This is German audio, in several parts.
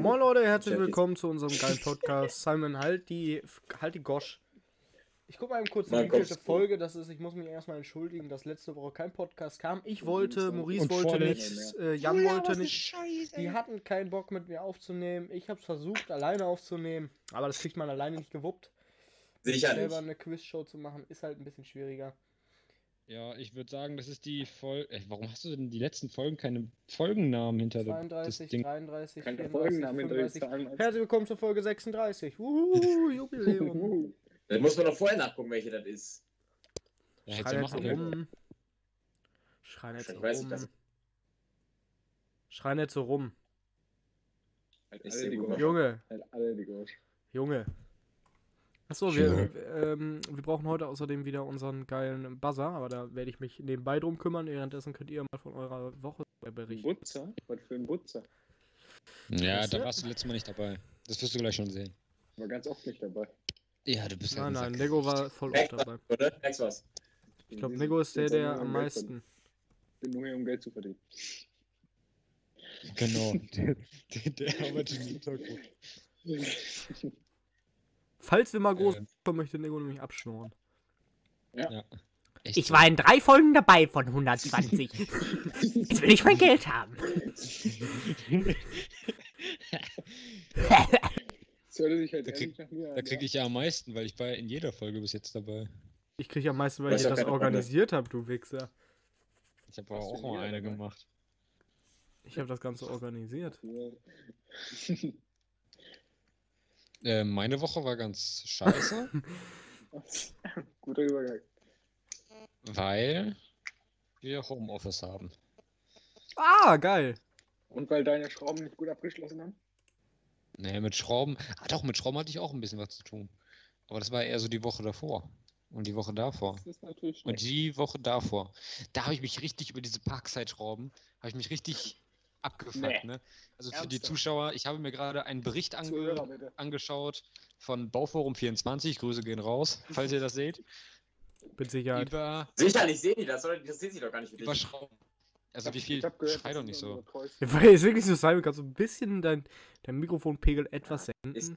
Moin Leute, herzlich willkommen zu unserem geilen Podcast. Simon, halt die, halt die Gosch. Ich gucke mal eben kurz, wie vielte Kopf- Folge das ist. Ich muss mich erstmal entschuldigen, dass letzte Woche kein Podcast kam. Ich wollte, Maurice Und wollte vorletzte nicht, äh, Jan Julia, wollte nicht. Scheiße, Die hatten keinen Bock mit mir aufzunehmen. Ich habe es versucht, alleine aufzunehmen. Aber das kriegt man alleine nicht gewuppt. Sicher Selber nicht. eine Quizshow zu machen, ist halt ein bisschen schwieriger. Ja, ich würde sagen, das ist die Folge. Warum hast du denn die letzten Folgen keine Folgennamen hinter dem- das 32, Ding? 33, Keine 34, Folgennamen hinter den 35. Zahlen. Herzlich willkommen zur Folge 36. Uhu, Jubiläum. Da muss man doch vorher nachgucken, welche das ist. Ja, Schrei hättest du nicht so machen können. rum. Schrei nicht so Ich weiß nicht, rum. Schrei nicht so rum. Ich mal. Junge, Halt alle die Gosch. Junge. Achso, wir, ähm, wir brauchen heute außerdem wieder unseren geilen Buzzer, aber da werde ich mich nebenbei drum kümmern. Währenddessen könnt ihr mal von eurer Woche berichten. Butzer? Was für ein Butzer? Ja, da warst du letztes Mal nicht dabei. Das wirst du gleich schon sehen. War ganz oft nicht dabei. Ja, du bist Nein, halt nein, ein Sack. Lego war voll oft dabei. Oder? Merkst was? Ich glaube, Lego ist der, der am meisten. Ich bin nur hier, um Geld zu verdienen. Genau. der, der, der arbeitet im Hintergrund. Falls wir mal groß Ähm. kommen, möchte Lego nämlich abschnorren. Ja. Echt Ich so. war in drei Folgen dabei von 120. Jetzt will ich mein Geld haben. Halt Da krieg-. Da kriege ich ja am meisten, weil ich war in jeder Folge bis jetzt dabei. Ich kriege am meisten, weil Weiß ich ja das organisiert habe, du Wichser. Ich habe auch in mal eine dabei? gemacht. Ich habe das Ganze organisiert. Äh, meine Woche war ganz scheiße, Guter Übergang. weil wir Homeoffice haben. Ah, geil. Und weil deine Schrauben nicht gut abgeschlossen haben? Nee, mit Schrauben. Ah, doch, mit Schrauben hatte ich auch ein bisschen was zu tun. Aber das war eher so die Woche davor. Und die Woche davor. Das ist natürlich Und schlecht. die Woche davor. Da habe ich mich richtig über diese Parkside-Schrauben, habe ich mich richtig abgefuckt, Nee. ne? Also für die Ernsthaft? Zuschauer, ich habe mir gerade einen Bericht ange angeschaut von Bauforum 24, Grüße gehen raus, falls ihr das seht, Mit Sicherheit. über, Sicherlich sehen die das, oder? Das sehen sie doch gar nicht über. Schrauben. Also wie viel, gehört, schrei doch nicht so. Weil es wirklich so sein, kannst du ein bisschen dein, dein Mikrofonpegel etwas senken. Ist,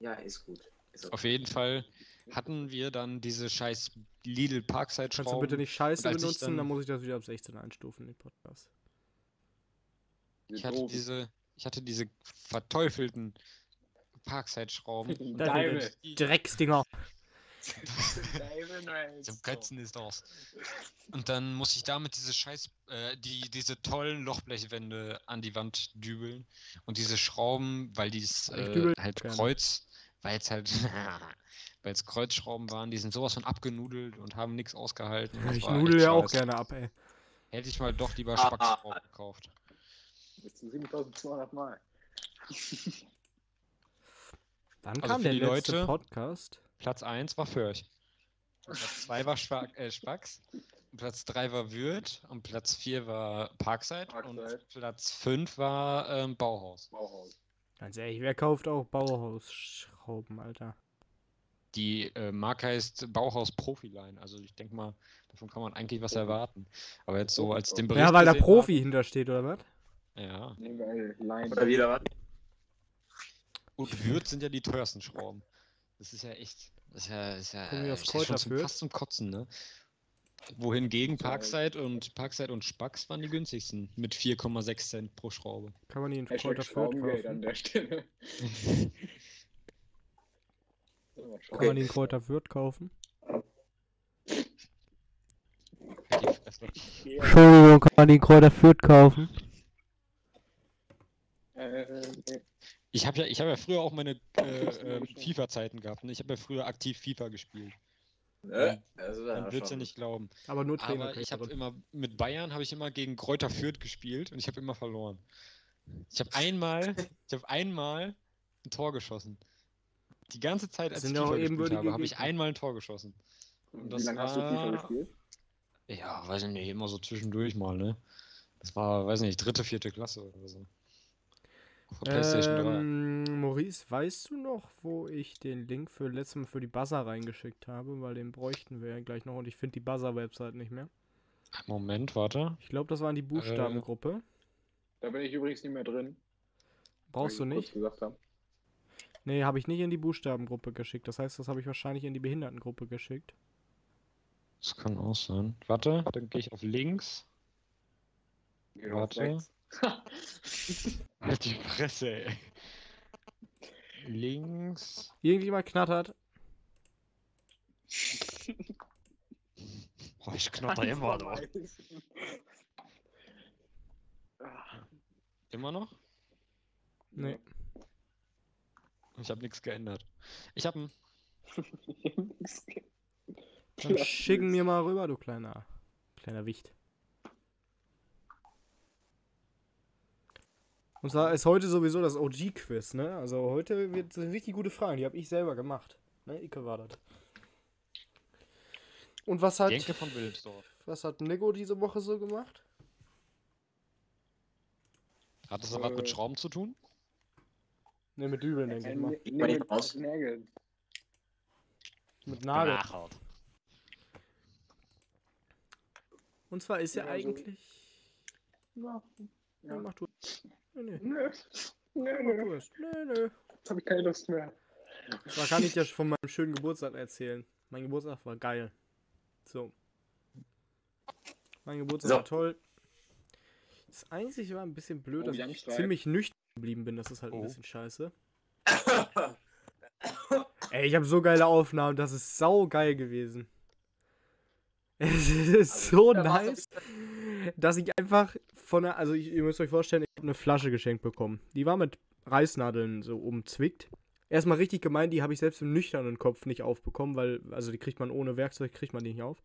ja, ist gut. Ist okay. Auf jeden Fall hatten wir dann diese scheiß Lidl Parkside-Schrauben. Kannst du bitte nicht Scheiße benutzen, dann- dann muss ich das wieder ab 16 einstufen, den Podcast. Ich hatte Drogen. diese, ich hatte diese verteufelten Parkside-Schrauben. Drecksdinger. Zum Kotzen ist aus. Und dann muss ich damit diese scheiß, äh, die, diese tollen Lochblechwände an die Wand dübeln. Und diese Schrauben, weil die äh, halt gerne. Kreuz, weil es halt, weil es Kreuzschrauben waren, die sind sowas von abgenudelt und haben nichts ausgehalten. Ich nudel ja auch gerne ab, ey. Hätte ich mal doch lieber Ah, Spackschrauben gekauft. Bis zu 7200 Mal. Wann Also kam für der die letzte Leute- Podcast? Platz 1 war Förch. Platz 2 war Spack, äh, Spacks. Platz 3 war Würth und Platz 4 war Parkside, und Parkside. Platz 5 war ähm, Bauhaus. Bauhaus. Ganz ehrlich, wer kauft auch Bauhausschrauben, Alter? Die äh, Marke heißt Bauhaus Profiline, also ich denke mal, davon kann man eigentlich was erwarten. Aber jetzt so als den Bericht Ja, weil da Profi hintersteht, oder was? Ja. Nee, geil. Line. Oder wieder was? Und Würth sind ja die teuersten Schrauben. Das ist ja echt, das ist ja, ist ja, Kommen wir aus ist ja schon Kräuter fast zum Kotzen, ne? Wohingegen Parkside und Parkside und Spacks waren die günstigsten mit 4,6 Cent pro Schraube. Kann man die in Kräuter Fürth Schraubengeld an kaufen? der Stelle. Kann Schrauben. man die in Kräuter Fürth kaufen? Entschuldigung, kann man die in Kräuter Fürth kaufen? Ich habe ja, ich hab ja früher auch meine äh, ähm, FIFA-Zeiten gehabt. Ne? Ich habe ja früher aktiv FIFA gespielt. Ne? Also, Man wird ja schon. nicht glauben. Aber nur Trainer. Aber ich habe immer mit Bayern habe ich immer gegen Kräuter Fürth gespielt und ich habe immer verloren. Ich habe einmal, ich habe einmal ein Tor geschossen. Die ganze Zeit, als ich ja FIFA gespielt habe, habe ich einmal ein Tor geschossen. Und Wie das lange hast du FIFA war- gespielt? Ja, weiß ich nicht, immer so zwischendurch mal, ne? Das war, weiß nicht, dritte, vierte Klasse oder so. Auf der PlayStation 3. Ähm, Maurice, weißt du noch, wo ich den Link für letztes Mal für die Buzzer reingeschickt habe? Weil den bräuchten wir ja gleich noch und ich finde die Buzzer-Website nicht mehr. Moment, warte. Ich glaube, das war in die Buchstabengruppe. Da bin ich übrigens nicht mehr drin. Brauchst du nicht? gesagt habe. Nee, habe ich nicht in die Buchstabengruppe geschickt. Das heißt, das habe ich wahrscheinlich in die Behindertengruppe geschickt. Das kann auch sein. Warte, dann gehe ich auf links. Geh auf Warte. rechts. Halt die Fresse, ey. Links. Irgendjemand knattert. Oh, ich knatter immer noch. Ah, Immer noch? Nee. Ich habe nichts geändert. Ich habe einen. Dann schicken mir mal rüber, du kleiner, kleiner Wicht. Und zwar ist heute sowieso das OG-Quiz, ne? Also heute wird sind richtig gute Fragen, die habe ich selber gemacht. Ne, Icke war das. Und was hat, Denke von Wilhelmsdorf. was hat Nico diese Woche so gemacht? Hat das was mit Äh. Schrauben zu tun? Ne, mit Dübeln, denke ich mal. Ich mach nicht raus. Nägel. Mit Nagel. Nachhaut. Und zwar ist ja, Ja, so- eigentlich. Ja. Ja. mach du. Nee, nee. Nö. Nö, nö. Nee, nee. Jetzt habe ich keine Lust mehr. Da kann ich dir von meinem schönen Geburtstag erzählen. Mein Geburtstag war geil. So. Mein Geburtstag So. war toll. Das Einzige war ein bisschen blöd, Oh, dass ich ziemlich nüchtern geblieben bin. Das ist halt ein Oh. bisschen scheiße. Ey, ich habe so geile Aufnahmen. Das ist sau geil gewesen. Es ist so da war's nice, dass ich einfach von der, also ich, ihr müsst euch vorstellen, ich habe eine Flasche geschenkt bekommen. Die war mit Reißnadeln so umzwickt. Erstmal richtig gemein, die habe ich selbst im nüchternen Kopf nicht aufbekommen, weil, also die kriegt man ohne Werkzeug, kriegt man die nicht auf.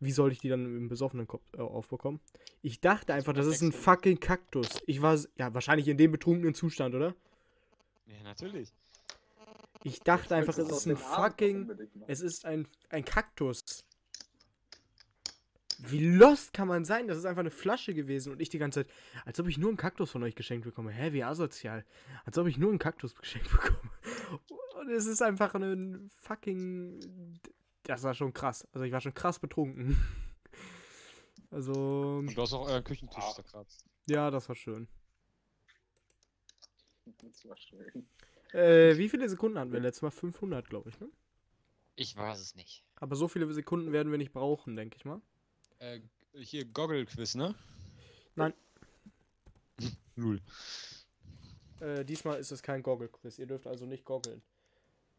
Wie soll ich die dann im besoffenen Kopf äh, aufbekommen? Ich dachte einfach, das ist ein fucking Kaktus. Ich war, ja, wahrscheinlich in dem betrunkenen Zustand, oder? Ja, natürlich. Ich dachte einfach, es ist ein fucking, es ist ein, ein Kaktus. Wie lost kann man sein? Das ist einfach eine Flasche gewesen und ich die ganze Zeit, als ob ich nur einen Kaktus von euch geschenkt bekomme. Hä, wie asozial. Als ob ich nur einen Kaktus geschenkt bekomme. Und es ist einfach ein fucking. Das war schon krass. Also ich war schon krass betrunken. Also, Und du hast auch euren Küchentisch Ah. zerkratzt. ja, das war schön. Das war schön. Äh, wie viele Sekunden hatten wir letztes Mal? 500, glaube ich, ne? Ich weiß es nicht. Aber Aber so viele Sekunden werden wir nicht brauchen, denke ich mal. Äh, hier Goggle-Quiz, ne? Nein. Lul. Äh, diesmal ist es kein Goggle-Quiz. Ihr dürft also nicht goggeln.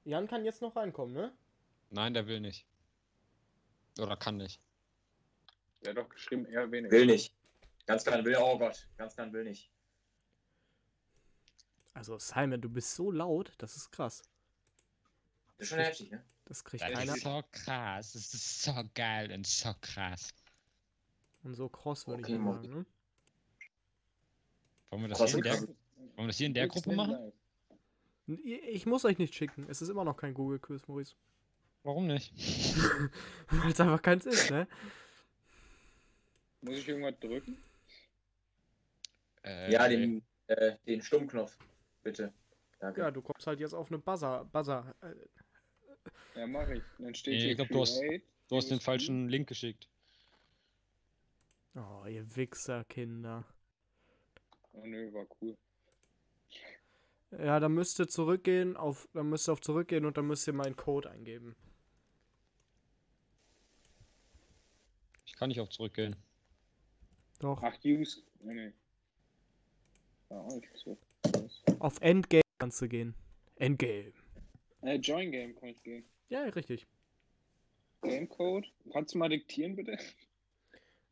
Jan kann jetzt noch reinkommen, ne? Nein, der will nicht. Oder kann nicht. Der hat doch geschrieben, eher weniger. Will nicht. Ganz klein will, oh Gott. Ganz klein will nicht. Also, Simon, du bist so laut, das ist krass. Das ist schon heftig, ne? Das kriegt Das keiner. ist so krass. Das ist so geil und so krass. Und so cross würde Okay, ich sagen, ne? Wollen wir das, hier in, der, wollen wir das hier in der Gruppe machen? Ich muss euch nicht schicken. Es ist immer noch kein Google-Quiz, Maurice. Warum nicht? Weil es einfach keins ist, ne? Muss ich irgendwas drücken? Äh, Ja, den, äh, den Stummknopf. Bitte. Danke. Ja, du kommst halt jetzt auf eine Buzzer. Buzzer. Äh, Ja, mach ich. Dann steht Nee, hier ich glaub, du. Du hast den falschen Link geschickt. Oh, ihr Wichserkinder. Oh nö, war cool. Ja, dann müsst ihr zurückgehen auf. Dann müsst ihr auf zurückgehen und dann müsst ihr meinen Code eingeben. Ich kann nicht auf zurückgehen. Doch. Ach, Use. Nee, nee. Ja. Auf Endgame kannst du gehen. Endgame. Äh, Join Game kann ich gehen. Ja, richtig. Game Code. Kannst du mal diktieren, bitte?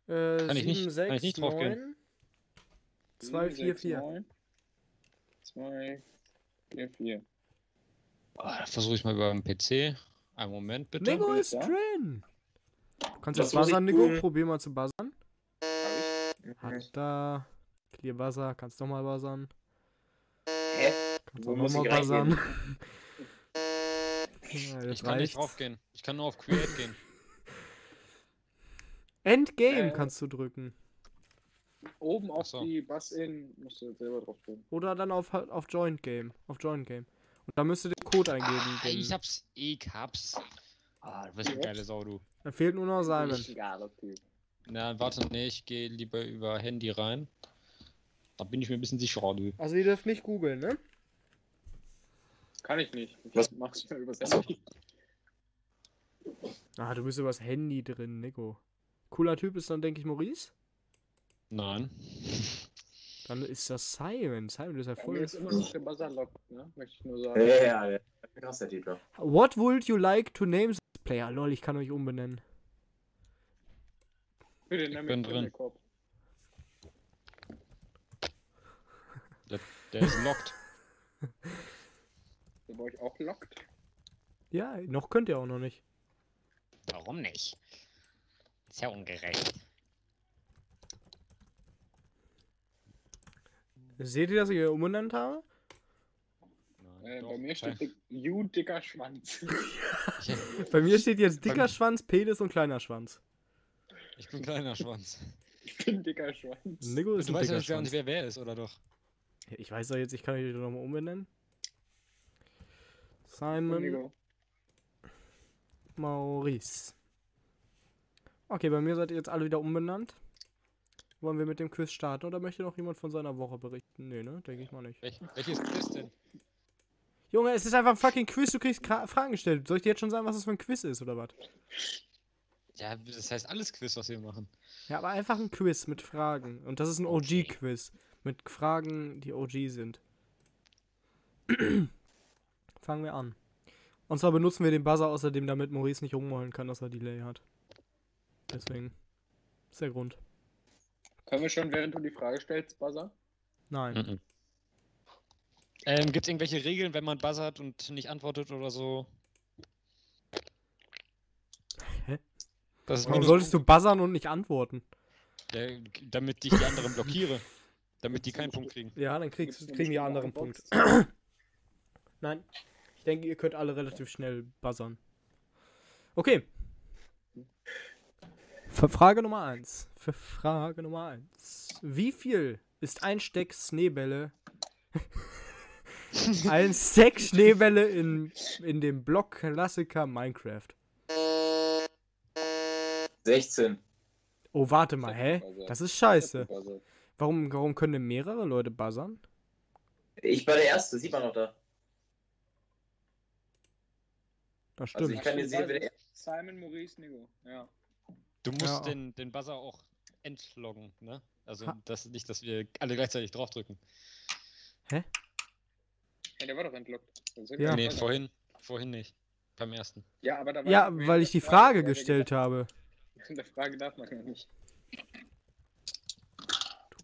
Äh, Kann ich nicht- kann ich nicht drauf gehen. 2, 4, 4. 2, 4, 4. Ah, Versuche ich mal über den PC. Einen Moment bitte. Nico ist drin. Kannst muss ich buzzern, Nico? Probier mal zu buzzern. Hab Hat da. Clear Buzzer, kannst doch mal buzzern. Hä? Kannst muss nochmal buzzern. ja, Ich kann nicht drauf gehen. Ich kann nur auf Create gehen. Endgame Äh. kannst du drücken. Oben auf so. die Bus-In musst du selber drauf drücken. Oder dann auf, auf Joint Game. Auf Joint Game. Und dann müsst ihr den Code eingeben. Ah, ich hab's. Ich hab's. Ah, du bist eine geile Sau, du. Dann fehlt nur noch Simon. Na, warte, nee, ich gehe lieber über Handy rein. Da bin ich mir ein bisschen sicherer, du. Also ihr dürft nicht googeln, ne? Kann ich nicht. Ich Was- mach's ja übers. Handy. Ah, du bist übers Handy drin, Nico. Cooler Typ ist dann, denke ich, Maurice. Nein. Dann ist das Simon. Simon ist ja voll. ist immer noch der Buzzer locked, ne? Möchte ich nur sagen. ja, ja. ja. Krass, der ja. What would you like to name this player? Lol, ich kann euch umbenennen. Bitte nenn bin mich drin. Der, der ist locked. Der bei euch auch lockt? Ja, noch könnt ihr auch noch nicht. Warum nicht? Ist ja ungerecht. Seht ihr, dass ich ihr umbenannt habe? Nein, Äh, doch, bei mir steht dick, you dicker Schwanz. Bei mir steht jetzt dicker Schwanz, Penis und kleiner Schwanz. ich bin kleiner Schwanz. ich bin dicker Schwanz. Nico ist Du ein weißt ja dicker nicht, wer, nicht, wer wer ist, oder doch? Ja, Ich weiß doch jetzt, ich kann euch nochmal umbenennen. Simon. Maurice. Okay, bei mir seid ihr jetzt alle wieder umbenannt. Wollen wir mit dem Quiz starten oder möchte noch jemand von seiner Woche berichten? Nee, ne? Denke ich mal nicht. Welch, welches Quiz denn? Junge, es ist einfach ein fucking Quiz, du kriegst Fragen gestellt. Soll ich dir jetzt schon sagen, was das für ein Quiz ist oder was? Ja, das heißt alles Quiz, was wir machen. Ja, aber einfach ein Quiz mit Fragen. Und das ist ein OG-Quiz. Mit Fragen, die OG sind. Fangen wir an. Und zwar benutzen wir den Buzzer außerdem, damit Maurice nicht rumholen kann, dass er Delay hat. Deswegen. ist der Grund. Können wir schon, während du die Frage stellst, Buzzer? Nein. Mhm. Ähm, Gibt es irgendwelche Regeln, wenn man buzzert und nicht antwortet oder so? Hä? Das ist Warum solltest du buzzern und nicht antworten? Ja, damit ich die anderen blockiere. Damit die keinen Punkt kriegen. Ja, dann kriegst, kriegen die anderen? Punkt. Nein. Ich denke, ihr könnt alle relativ schnell buzzern. Okay. Für Frage Nummer 1. Für Frage Nummer 1. Wie viel ist ein Steck Schneebälle? ein Stack Schneebälle in, in dem Block-Klassiker Minecraft. 16. Oh, warte mal, hä? Das ist scheiße. Warum, warum können denn mehrere Leute buzzern? Ich war der Erste, sieht man noch da. Das Also stimmt. ich kann dir sehen, wer der Simon, Maurice, Nico. Ja. Du musst Ja. den, den Buzzer auch entloggen, ne? Also Ha. das nicht, dass wir alle gleichzeitig draufdrücken. ja, der war doch ist Ja. nee, vorhin, vorhin nicht. Beim ersten. Ja, aber da war Ja, weil ich die Frage, Frage gestellt habe. gesagt- In der Frage darf man ja nicht.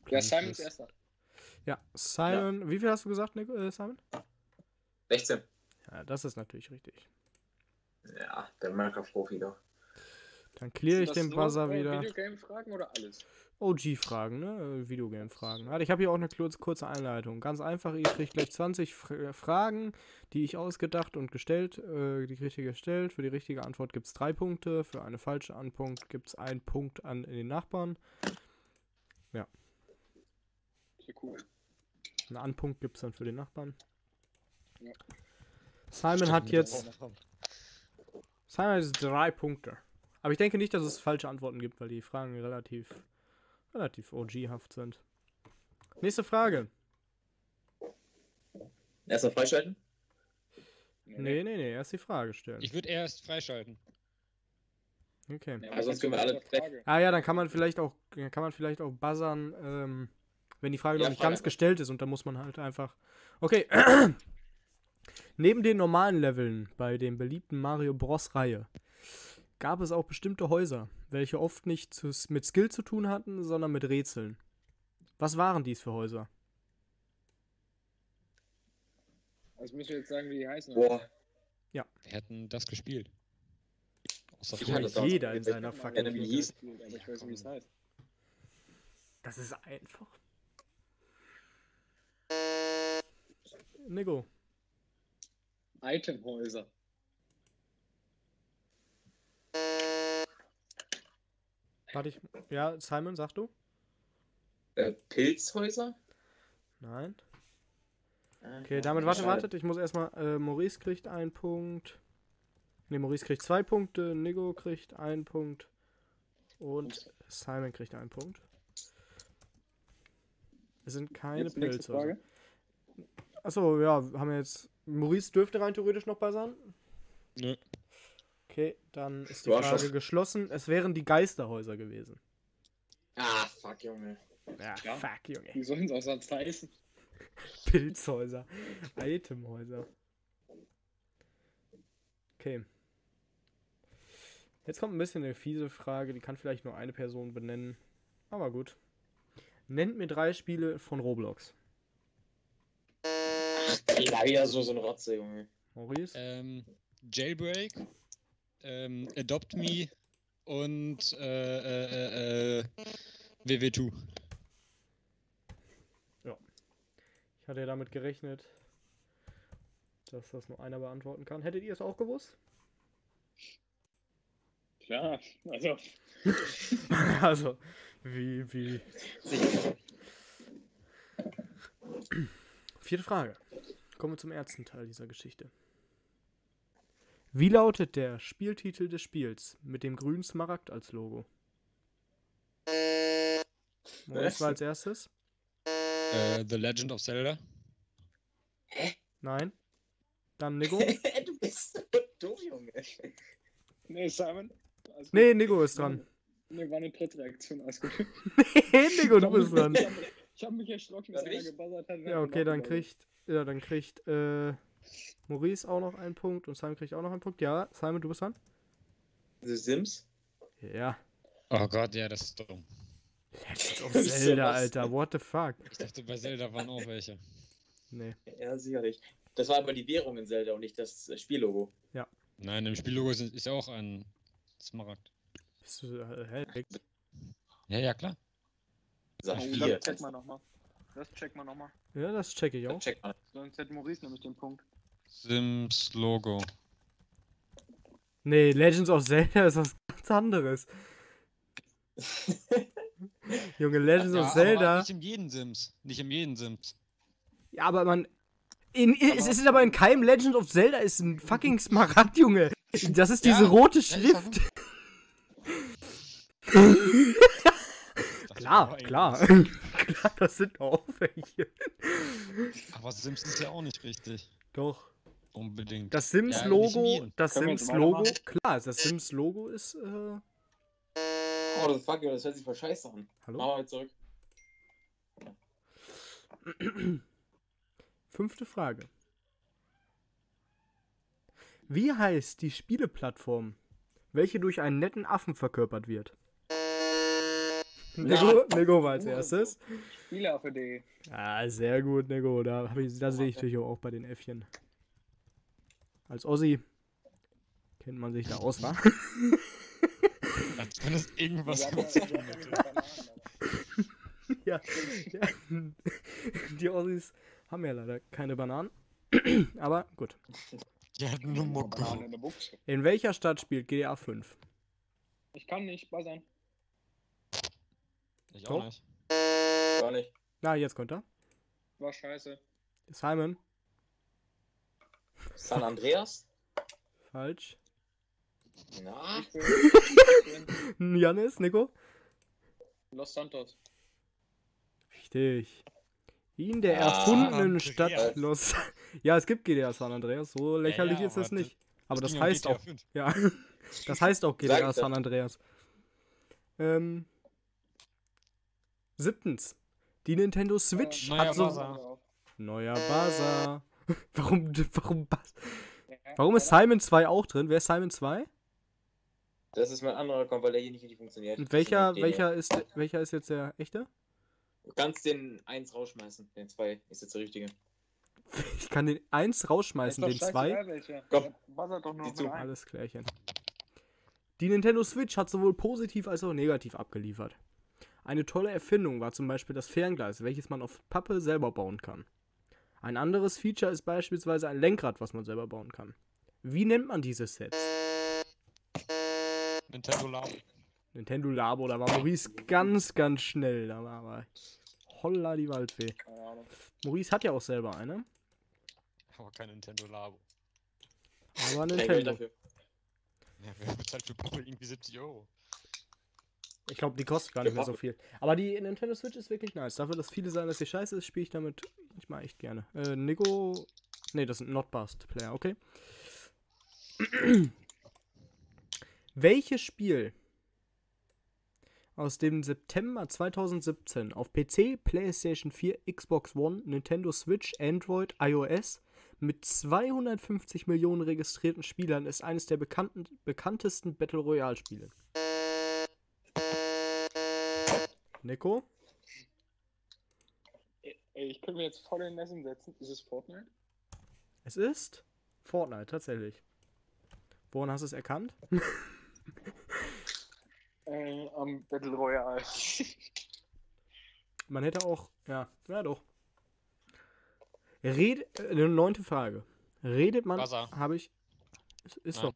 Du Ja, Simon ist erster. Ja, Simon, wie viel hast du gesagt, Nico, äh, Simon? 16. Ja, das ist natürlich richtig. Ja, der Minecraft-Profi doch. Dann clear ich den Buzzer äh, wieder. Videogame-Fragen oder alles? OG-Fragen, ne? Äh, Videogame-Fragen. Warte, ich habe hier auch eine kurz, kurze Einleitung. Ganz einfach, ihr kriegt gleich 20 Fra Fragen, die ich ausgedacht und gestellt, äh, die richtige gestellt. Für die richtige Antwort gibt es drei Punkte, für eine falsche Antwort gibt es einen Punkt an den Nachbarn. Sehr cool. Einen Anpunkt gibt es dann für den Nachbarn. Ja. Simon Stimmt, hat jetzt Simon hat jetzt drei Punkte. Aber ich denke nicht, dass es falsche Antworten gibt, weil die Fragen relativ, relativ OG-haft sind. Nächste Frage. Erstmal freischalten. Nee, nee, nee, erst die Frage stellen. Ich würde erst freischalten. Okay. Ja, sonst können wir alle. Ah ja, dann kann man vielleicht auch, kann man vielleicht auch buzzern, ähm, wenn die Frage Ja, noch nicht Frage ganz gestellt ist und dann muss man halt einfach. Okay. Neben den normalen Leveln bei dem beliebten Mario Bros. Reihe gab es auch bestimmte Häuser, welche oft nicht zu, mit Skill zu tun hatten, sondern mit Rätseln. Was waren dies für Häuser? Also müssen wir jetzt sagen, wie die heißen. Boah. Wir hätten das gespielt. Außer Ich Ja, hatte das jeder in Ich seiner fucking. Aber ich weiß nicht, wie es heißt. Das ist einfach. Nico. Itemhäuser. Warte ich. Ja, Simon, sag du? Äh, Pilzhäuser? Nein. Ah, Okay, damit warte, wartet. Ich muss erstmal. Äh, Maurice kriegt einen Punkt. Ne, Maurice kriegt zwei Punkte. Nico kriegt einen Punkt. Und Simon kriegt einen Punkt. Es sind keine. Frage. Achso, ja, haben wir jetzt. Maurice dürfte rein theoretisch noch bei sein. Nö. Okay, dann ist die Frage geschlossen. Es wären die Geisterhäuser gewesen. Ah, fuck, Junge. Ja, Klar. fuck, Junge. Wie sollen es auch sonst heißen? Pilzhäuser. Itemhäuser. Okay. Jetzt kommt ein bisschen eine fiese Frage, die kann vielleicht nur eine Person benennen. Aber gut. Nennt mir drei Spiele von Roblox. Ja, wieder so, so eine Rotze, Junge. Maurice? Ähm, Jailbreak, ähm, Adopt Me und äh, äh, äh, äh, WW2. Ich hatte ja damit gerechnet, dass das nur einer beantworten kann. Hättet ihr es auch gewusst? Klar, also also, wie, wie. Vierte Frage. Kommen wir zum ersten Teil dieser Geschichte. Wie lautet der Spieltitel des Spiels mit dem grünen Smaragd als Logo? Was war als erstes? Äh, The Legend of Zelda. Nein. Dann Nico? du bist so dumm, Junge. Nee, Simon. Alles Nee. Nico ist dran. Nee, war eine Trittreaktion, alles gut. Nee, Nico, du bist dran. Ich hab, mich- erschrocken, dass ich? gebuzzert hat. Ja, okay, dann kriegt, ja, dann kriegt äh, Maurice auch noch einen Punkt und Simon kriegt auch noch einen Punkt. Ja, Simon, du bist dran? The Sims? Ja. Oh Gott, ja, das ist dumm. Legends of Das Zelda. Alter. What the fuck? Ich dachte, bei Zelda waren auch welche. Nee. Ja, sicherlich. Das war aber die Währung in Zelda und nicht das äh, Spiellogo. Nein, im Spiellogo ist, ist ja auch ein Smaragd. Bist du, äh, hä? Ja, ja, klar. Sag hier. das check mal nochmal. Das check mal nochmal. Ja, das checke ich auch. Check mal. Sonst hätte Maurice nämlich den Punkt. Sims Logo. Nee, Legends of Zelda ist was ganz anderes. Junge, Legends ja, of Aber Zelda. nicht in jedem Sims. Nicht in jedem Sims. Ja, aber man. In, in, es ist aber in keinem Legend of Zelda ist ein fucking Smaragd, Junge. Das ist diese Ja, rote Schrift. Klar, klar. Klar, das sind auch welche. Aber Sims ist ja auch nicht richtig. Doch. Unbedingt. Das Ja, Sims-Logo, jedem. das Sims-Logo, klar, das Sims-Logo ist, äh, Oh, das fuck, das hört sich voll scheiße an. hallo? Machen wir zurück. Fünfte Frage. Wie heißt die Spieleplattform, welche durch einen netten Affen verkörpert wird? Nico, Nico war als erstes. Spielaffe.de. Ah, sehr gut, Nico. Da, ich, da sehe ich dich auch bei den Äffchen. Als Ossi kennt man sich da aus, wa? Als wenn es irgendwas ja- ja, ja. Die Ossis haben ja leider keine Bananen. Aber gut. Die hatten nur Mokko. in der Buchse. In welcher Stadt spielt GTA 5? Ich kann nicht buzzern. Ich Doch. auch nicht. Gar nicht. Na, jetzt kommt er. War scheiße. Simon. San Andreas? Falsch. Na? Ich bin, ich bin Janis, Nico. Los Santos. Richtig. In der Ah, erfundenen. Stadt Los. Ja, es gibt GTA San Andreas. So lächerlich ja, ist es nicht. Aber das um heißt auch. 5. Ja. Das heißt auch GTA ich San. Andreas. Ähm. Siebtens. Die Nintendo Switch Äh, neuer hat so. Buzzer. Neuer Buzzer. warum, warum, warum ist? Simon 2 auch drin? Wer ist Simon 2? Das ist mein anderer Account, weil der hier nicht richtig funktioniert. Und welcher, welcher, ist, welcher ist jetzt der echte? Du kannst den 1 rausschmeißen. Den 2 ist jetzt der richtige. Ich kann den 1 rausschmeißen, den doch 2. scheißegal, welcher. Komm. Noch zu. Alles klärchen. Die Nintendo Switch hat sowohl positiv als auch negativ abgeliefert. Eine tolle Erfindung war zum Beispiel das Fernglas, welches man auf Pappe selber bauen kann. Ein anderes Feature ist beispielsweise ein Lenkrad, was man selber bauen kann. Wie nennt man diese Sets? Nintendo Labo. Nintendo Labo, da war Maurice ganz, ganz schnell. Da war aber holla die Waldfee. Keine Ahnung. Maurice hat ja auch selber eine, Aber kein Nintendo Labo. aber Kein Geld Nintendo. dafür. Ja, wer bezahlt für Puppe irgendwie 70 Euro? Ich glaube, die kostet gar nicht mehr so viel. Aber die Nintendo Switch ist wirklich nice. Dafür, dass viele sagen, dass sie scheiße ist, spiele ich damit manchmal echt gerne. Äh, Nico. Ne, das sind Not Bust Player, okay. Welches Spiel aus dem September 2017 auf PC, PlayStation 4, Xbox One, Nintendo Switch, Android, iOS mit 250 Millionen registrierten Spielern ist eines der bekannten, bekanntesten Battle Royale Spiele? Nico? Ey, Ich könnte mir jetzt voll in Messen setzen. Ist es Fortnite? Es ist Fortnite, tatsächlich. Woran hast du es erkannt? Äh, am Battle Royale. Man hätte auch, ja, ja doch. Red, äh, eine neunte Frage. Redet man, habe ich, ist, ist Nein. doch.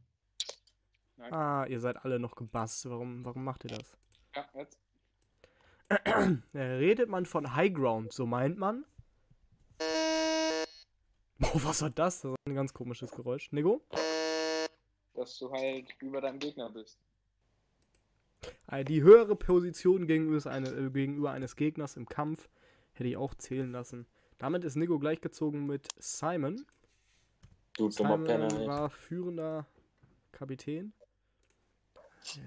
Nein. Ah, ihr seid alle noch gebast. Warum, warum macht ihr das? Ja, jetzt. Äh, redet man von High Ground, so meint man. Boah, was war das? Das war ein ganz komisches Geräusch. Nico? Dass du halt über deinem Gegner bist. Äh, Die höhere Position gegenüber, eine, äh, gegenüber eines Gegners im Kampf hätte ich auch zählen lassen. Damit ist Nico gleichgezogen mit Simon. Du Simon Penner. war führender Kapitän. Ja,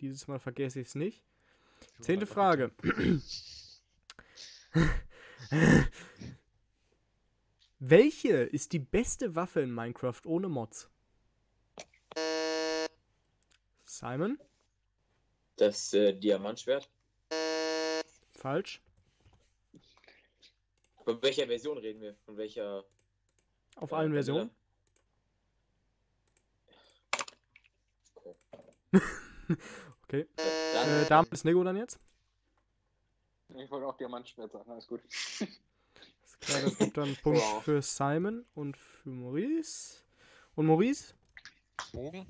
dieses Mal vergesse ich es nicht. Zehnte Frage. Welche ist die beste Waffe in Minecraft ohne Mods? Simon? Das äh, Diamantschwert. Falsch. Von welcher Version reden wir? Von welcher? Auf äh, allen? Versionen. Okay. Dann, Äh, damit ist Nico dann jetzt. Ich wollte auch Diamantschwert sagen, alles gut. Ist klar, das gibt dann einen Punkt Wow. für Simon und für Maurice. Und Maurice? Bogen?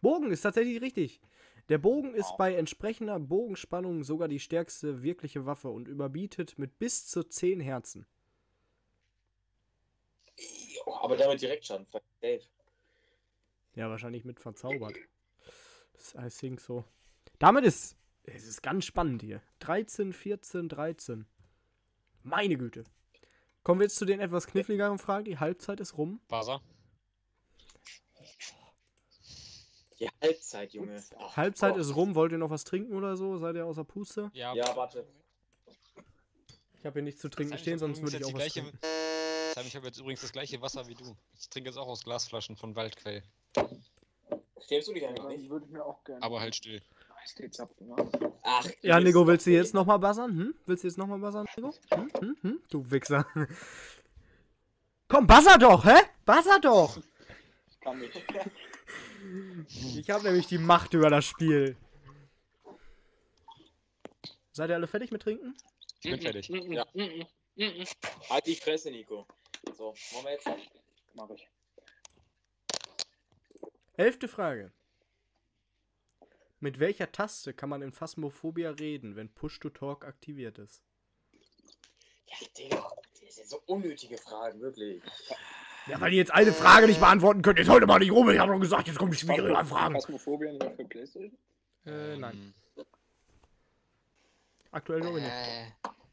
Bogen ist tatsächlich richtig. Der Bogen ist bei entsprechender Bogenspannung sogar die stärkste wirkliche Waffe und überbietet mit bis zu 10 Herzen. Oh, aber damit direkt schon. Ja, wahrscheinlich mit verzaubert. Das I think so. Damit ist es ist ganz spannend hier. 13, 14, 13. Meine Güte. Kommen wir jetzt zu den etwas kniffligeren Fragen. Die Halbzeit ist rum. Buzzer? Die Halbzeit, Junge. Ach, Halbzeit Gott. ist rum. Wollt ihr noch was trinken oder so? Seid ihr außer Puste? Ja, Ja, warte. Ich habe hier nichts zu trinken stehen, sonst würde ich auch was trinken. gleiche, Simon, ich habe jetzt übrigens das gleiche Wasser wie du. Ich trinke jetzt auch aus Glasflaschen von Waldquell. Schämst du dich eigentlich Dann nicht? würde ich mir auch gerne Aber halt still. Machen. Ach, Ja, Nico, willst du jetzt nochmal buzzern? Hm? Willst du jetzt nochmal buzzern, Nico? Hm? Hm? Hm? Du Wichser. Komm, buzzer doch, hä? Buzzer doch! Ich kann nicht. Ich habe nämlich die Macht über das Spiel. Seid ihr alle fertig mit Trinken? Ich bin fertig. Ja. Halt die Fresse, Nico. So, machen wir jetzt. Mach ich. Elfte Frage. Mit welcher Taste kann man in Phasmophobia reden, wenn Push-to-Talk aktiviert ist? Ja, Digga. Das sind so unnötige Fragen, wirklich. Ja, weil ihr jetzt eine Frage nicht beantworten könnt. Jetzt heute mal nicht rum. Ich habe doch gesagt, jetzt kommen die schwierigeren Fragen. Phasmophobia nicht auch für Playstation? Äh, nein. Ähm, Aktuell noch nicht. Äh,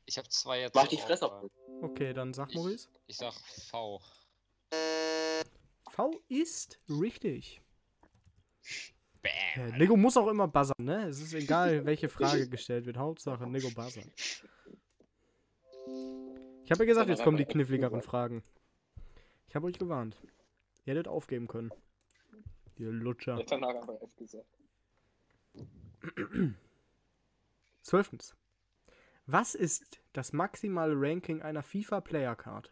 ich habe zwei jetzt. Mach die auch, Fresse auf. Okay, dann sag ich- Maurice. Ich sag V. V ist richtig. Bam. Ja, Nico muss auch immer buzzern, ne? Es ist egal, welche Frage gestellt wird. Hauptsache, Nico buzzern. Ich habe ja gesagt, jetzt kommen die kniffligeren Fragen. Ich habe euch gewarnt. Ihr hättet aufgeben können. Ihr Lutscher. Jetzt danach einfach F gesagt. Zwölftens. Was ist das maximale Ranking einer FIFA Player Card?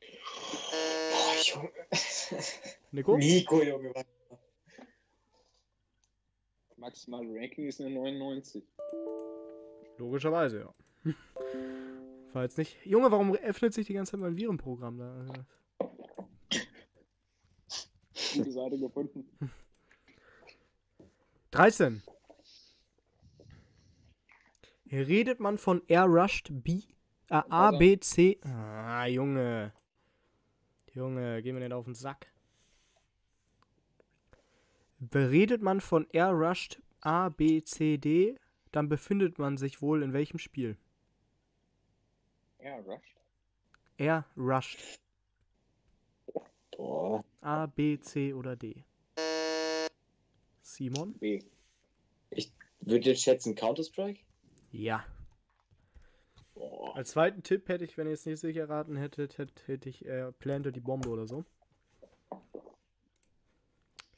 Oh, Junge. Nico? Nico, Junge. was- Maximale Ranking ist eine 99. Logischerweise, ja. Jetzt nicht. Junge, warum öffnet sich die ganze Zeit mein Virenprogramm da? Gute Seite gefunden. 13. Hier redet man von Air Rushed B, äh, A, B, C. Ah, Junge. Junge, geh mir nicht auf den Sack. Beredet man von Air Rushed A, B, C, D, dann befindet man sich wohl in welchem Spiel? Ja, Rush. Er rusht. Boah. A, B, C oder D? Simon? B. Würde jetzt schätzen Counter-Strike? Ja. Boah. Als zweiten Tipp hätte ich, wenn ihr es nicht sicher erraten hättet, hätte, hätte ich äh, Plante die Bombe oder so.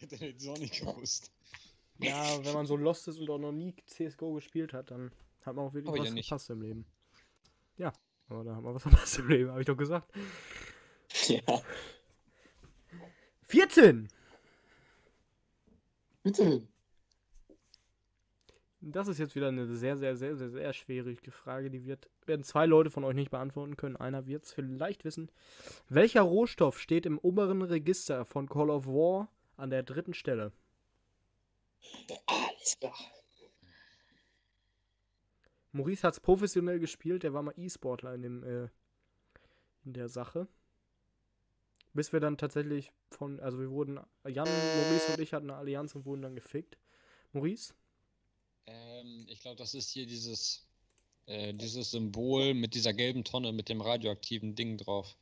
Hätte er jetzt auch nicht gewusst. Ja, wenn man so lost ist und auch noch nie CSGO gespielt hat, dann hat man auch wirklich ja was nicht. verpasst im Leben. Ja, aber da hat man was verpasst im Leben, habe ich doch gesagt. Ja. 14! Bitte. Das ist jetzt wieder eine sehr, sehr, sehr, sehr, sehr schwierige Frage. Die wird, werden zwei Leute von euch nicht beantworten können. Einer wird es vielleicht wissen. Welcher Rohstoff steht im oberen Register von Call of War an der dritten Stelle? Alles klar. Maurice hat es professionell gespielt. Der war mal E-Sportler in, dem, äh, in der Sache. Bis wir dann tatsächlich von, also wir wurden, Jan, Maurice und ich hatten eine Allianz und wurden dann gefickt. Maurice? Ähm, ich glaube, das ist hier dieses, äh, dieses Symbol mit dieser gelben Tonne mit dem radioaktiven Ding drauf.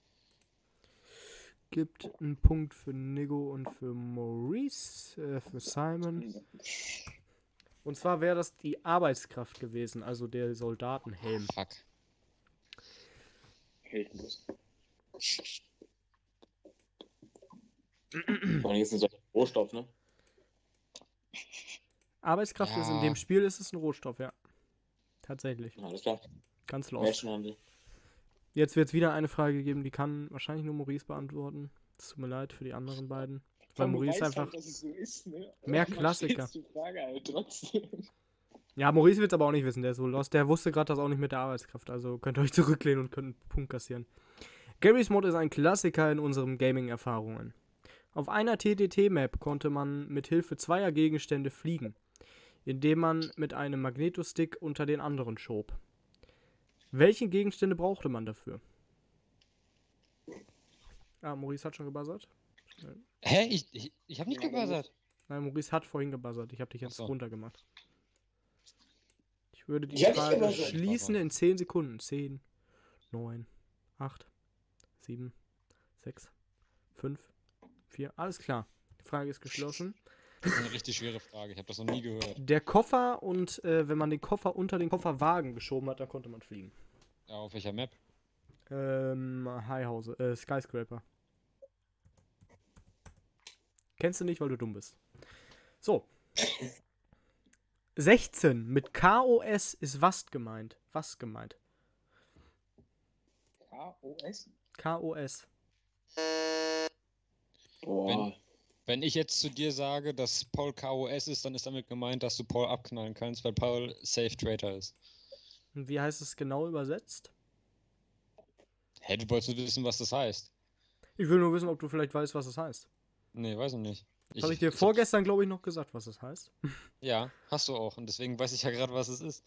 Gibt einen Punkt für Nigo und für Maurice, äh, für Simon. Und zwar wäre das die Arbeitskraft gewesen, also der Soldatenhelm. Fuck. Heldenlos. Vor allem ist ein Rohstoff, ne? Arbeitskraft ist in Ja. dem Spiel ist es ein Rohstoff, ja. Tatsächlich. Alles klar. Ganz lost. Menschenhandel. Jetzt wird es wieder eine Frage geben, die kann wahrscheinlich nur Maurice beantworten. Es tut mir leid für die anderen beiden. Weil Maurice weiß einfach. Halt, so ist, ne? mehr Klassiker. Frage halt. Ja, Maurice wird es aber auch nicht wissen, der ist so lost. Der wusste gerade das auch nicht mit der Arbeitskraft, also könnt ihr euch zurücklehnen und könnt einen Punkt kassieren. Gary's Mod ist ein Klassiker in unseren Gaming-Erfahrungen. Auf einer TTT-Map konnte man mit Hilfe zweier Gegenstände fliegen, indem man mit einem Magnetostick unter den anderen schob. Welche Gegenstände brauchte man dafür? Ah, Maurice hat schon gebuzzert. Hä? Ich, ich, ich habe nicht gebuzzert. Nein, Maurice hat vorhin gebuzzert. Ich habe dich jetzt so. runtergemacht. Ich würde die Ich Frage schließen in 10 Sekunden. 10, 9, 8, 7, 6, 5, 4. Alles klar. Die Frage ist geschlossen. Das ist eine richtig schwere Frage. Ich habe das noch nie gehört. Der Koffer und äh, wenn man den Koffer unter den Kofferwagen geschoben hat, dann konnte man fliegen. Ja, auf welcher Map? Ähm, Highhouse, äh, Skyscraper. Kennst du nicht, weil du dumm bist. So. 16. Mit KOS ist was gemeint? Was gemeint? KOS? KOS. Boah. Wenn ich jetzt zu dir sage, dass Paul KOS ist, dann ist damit gemeint, dass du Paul abknallen kannst, weil Paul Safe Traitor ist. Und wie heißt es genau übersetzt? Hä, du wolltest wissen, was das heißt. Ich will nur wissen, ob du vielleicht weißt, was es heißt. Nee, weiß ich nicht. Das habe ich dir vorgestern, glaube ich, noch gesagt, was es heißt. Ja, hast du auch. Und deswegen weiß ich ja gerade, was es ist.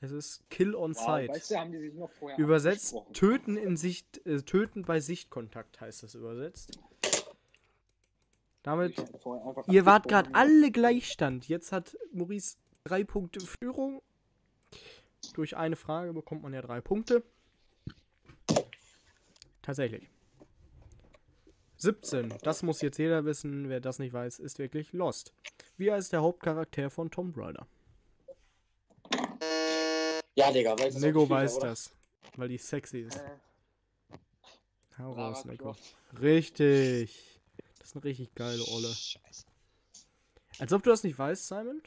Es ist Kill on Wow, Sight. weißt du, haben die sich noch vorher Übersetzt töten in Sicht, äh, töten bei Sichtkontakt heißt das übersetzt. Damit, ihr wart gerade alle Gleichstand. Jetzt hat Maurice drei Punkte Führung. Durch eine Frage bekommt man ja drei Punkte. Tatsächlich. 17. Das muss jetzt jeder wissen. Wer das nicht weiß, ist wirklich lost. Wie heißt der Hauptcharakter von Tomb Raider? Ja, Digga, weiß das Nico weiß oder? das, weil die sexy ist. Äh, Hau Lara raus, Nico. Richtig. Das ist eine richtig geile Olle. Scheiße. Als ob du das nicht weißt, Simon?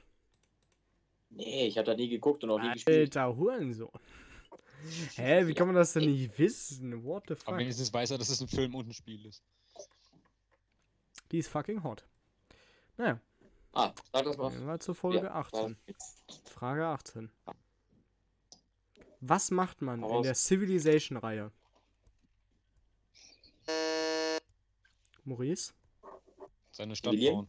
Nee, ich hab da nie geguckt und auch nie gespielt. Alter Hurensohn. Hä, wie kann man das denn nicht wissen? What the Aber fuck? wenigstens weiß er, dass es ein Film und ein Spiel ist. Die ist fucking hot. Naja, Ah, sag das mal. gehen wir zur Folge Ja, 18. war- Frage 18. Was macht man Hau in raus. der Civilization-Reihe? Maurice? Seine Stadt bauen.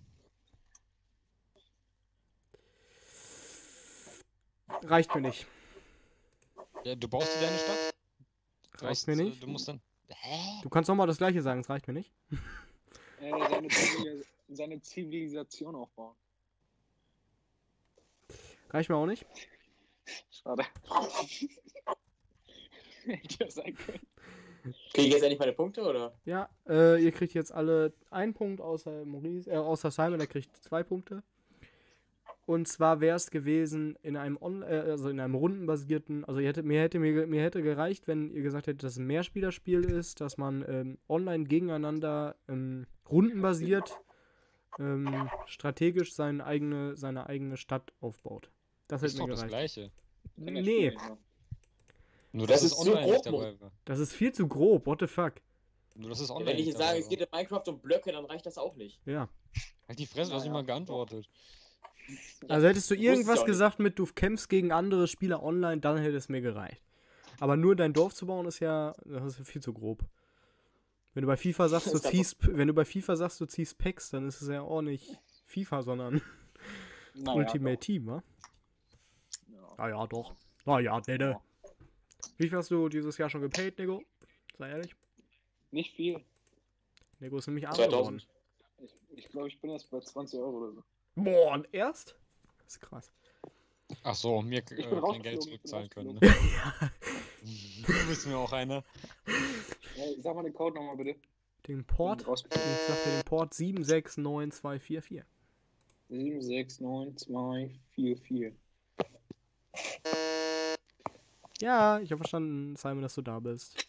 Reicht mir nicht. Ja, du baust dir deine Stadt? Du Reicht hast, mir äh, nicht. Du musst dann. Hä? Du kannst nochmal das gleiche sagen, es reicht mir nicht. äh, seine, seine Zivilisation aufbauen. Reicht mir auch nicht. Schade. Hätte ja sein können. Kriege ich jetzt endlich meine Punkte, oder? Ja, äh, ihr kriegt jetzt alle einen Punkt, außer Maurice, äh, außer Simon, der kriegt zwei Punkte. Und zwar wäre es gewesen in einem On äh, also in einem rundenbasierten, also ihr hätte, mir hätte mir, mir hätte gereicht, wenn ihr gesagt hättet, dass es ein Mehrspielerspiel ist, dass man ähm, online gegeneinander ähm, rundenbasiert ähm, strategisch seine eigene, seine eigene Stadt aufbaut. Das Das hätte ist mir doch das gereicht. Gleiche. Das Nee. Nur Das dass ist zu online nicht grob, dabei war. Das ist viel zu grob, what the fuck. Nur dass es Ja, online wenn ich jetzt sage, es geht in Minecraft um Blöcke, dann reicht das auch nicht. Ja. Halt die Fresse, du hast nicht mal geantwortet. Also hättest du irgendwas gesagt mit, du kämpfst gegen andere Spieler online, dann hätte es mir gereicht. Aber nur dein Dorf zu bauen ist ja, das ist ja viel zu grob. Wenn du bei FIFA sagst, du ziehst, wenn du bei FIFA sagst, du ziehst Packs, dann ist es ja auch nicht FIFA, sondern Naja, Ultimate Team, wa? doch. Ja. Ah ja, doch. Na ja, nenne. Wie viel hast du dieses Jahr schon gepaid, Nico? Sei ehrlich. Nicht viel. Nico ist nämlich arm geworden. 2000. Ich, ich glaube, ich bin jetzt bei 20 Euro oder so. Boah, und erst? Das ist krass. Ach so, mir äh, kein Geld zurückzahlen können. Ne? du bist mir auch einer. Hey, sag mal den Code nochmal bitte. Den Port, ich sag dir den Port 769244. 769244. Ja, ich habe verstanden, Simon, dass du da bist.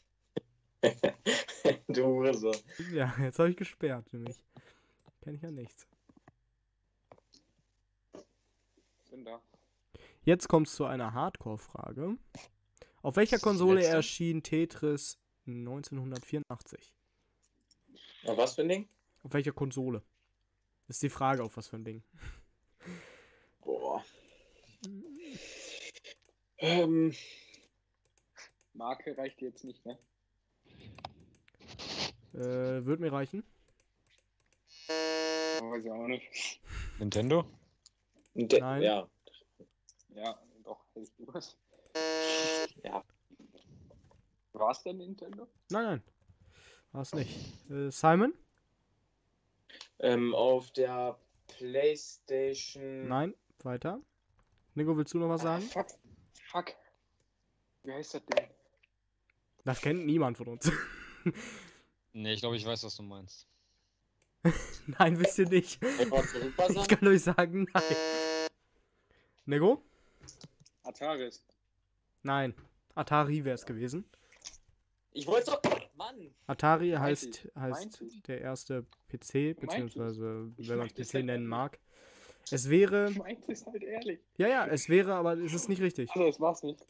du Hurensohn. Ja, jetzt habe ich gesperrt, nämlich. Kenn ich ja nichts. Da. Jetzt kommt es zu einer Hardcore-Frage. Auf welcher Konsole letzte? erschien Tetris 1984? Und was für ein Ding? Auf welcher Konsole? Ist die Frage, auf was für ein Ding. Boah. Ähm, Marke reicht jetzt nicht, ne? Äh, wird mir reichen. Weiß ich auch nicht. Nintendo? De- Nein. Ja. Ja, doch, hättest du was. Ja. War es denn Nintendo? Nein, nein. War es nicht. Äh, Simon? Ähm, auf der Playstation. Nein. Weiter. Nico, willst du noch was Ah, sagen? fuck. Fuck. Wie heißt das Ding? Das kennt niemand von uns. Nee, ich glaube, ich weiß, was du meinst. nein, wisst ihr nicht. Einfach zurückpassen. Ich kann euch sagen, nein. Nico? Ataris. Nein. Atari wäre es gewesen. Ich wollte doch. Mann! Atari Meinte heißt, ich, heißt meinte ich. der erste PC, Meinte ich. beziehungsweise Ich wenn man es meinte es PC halt nennen mag. Es wäre, Meint es halt ehrlich. ja, ja, es wäre, aber es ist nicht richtig. Also, das war's nicht.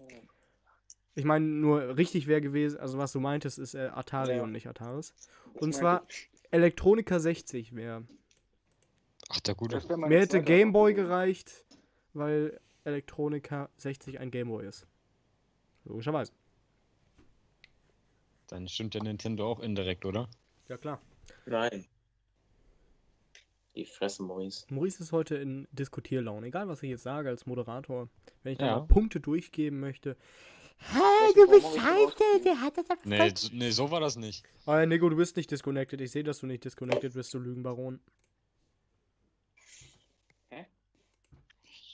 Ich meine, nur richtig wäre gewesen, also was du meintest, ist äh, Atari Ja. und nicht Ataris. Das Und meinte zwar ich. Elektronika 60 wäre. Ach, der gute. Mir hätte Gameboy gereicht, weil Elektronika 60 ein Gameboy ist. Logischerweise. Dann stimmt ja Nintendo auch indirekt, oder? Ja, klar. Nein. Die Fresse, Maurice. Maurice ist heute in Diskutierlaune. Egal, was ich jetzt sage als Moderator. Wenn ich da Ja. mal Punkte durchgeben möchte. Hey, du bist scheiße, der hat das Nee, nee, so war das nicht. Oh ja, Nico, du bist nicht disconnected. Ich sehe, dass du nicht disconnected bist, du Lügenbaron.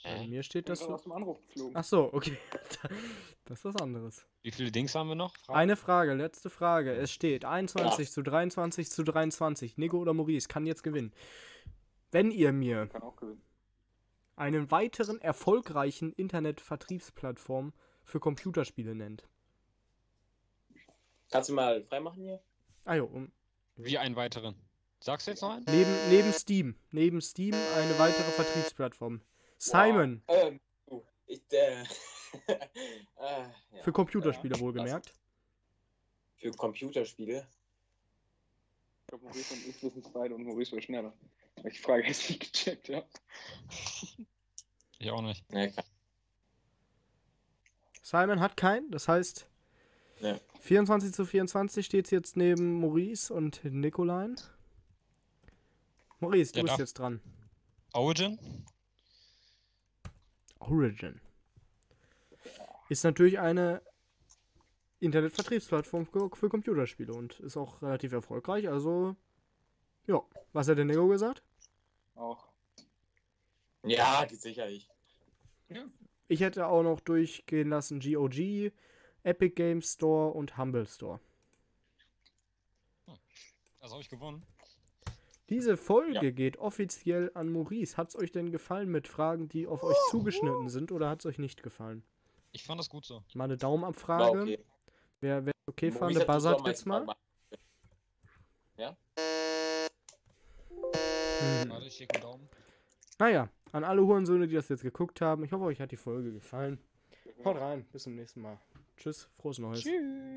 Bei Hä? mir steht, gerade du. aus dem Anruf geflogen. Ach so, okay. Das ist was anderes. Wie viele Dings haben wir noch? Fragen? Eine Frage, letzte Frage. Es steht 21 zu 23 zu 23. Nico oder Maurice kann jetzt gewinnen. Wenn ihr mir einen weiteren erfolgreichen Internetvertriebsplattform für Computerspiele nennt. Kannst du mal freimachen hier? Ah jo, um, Wie einen weiteren. Sagst du jetzt noch einen? neben, neben Steam. Neben Steam eine weitere Vertriebsplattform. Simon, Boah, ähm, du, ich, äh, äh, ja. für Computerspiele Ja, wohlgemerkt. Für Computerspiele. Ich glaube, Maurice und ich wissen es beide und Maurice war schneller. Ich die Frage jetzt nicht gecheckt habe. Ich auch nicht. Ja, klar. Simon hat keinen, das heißt Ja. 24 zu 24 steht jetzt neben Maurice und Nicolein. Maurice, du Ja, bist jetzt dran. Origin? Origin. Ist natürlich eine Internetvertriebsplattform für, Computerspiele und ist auch relativ erfolgreich. Also, ja. Was hat der Nico gesagt? Auch. Ja, geht sicherlich. Ja. Ich hätte auch noch durchgehen lassen GOG, Epic Games Store und Humble Store. Das habe ich gewonnen. Diese Folge Ja. geht offiziell an Maurice. Hat es euch denn gefallen mit Fragen, die auf euch zugeschnitten sind oder hat es euch nicht gefallen? Ich fand das gut so. Mal eine Daumenabfrage. okay. Wer, wer okay fand, Maurice der hat buzzert jetzt mal. meinen Mhm. Warte, ich schicke einen Daumen. Naja, an alle Hurensöhne, die das jetzt geguckt haben, ich hoffe, euch hat die Folge gefallen. Haut rein, bis zum nächsten Mal. Tschüss, frohes Neues. Tschüss.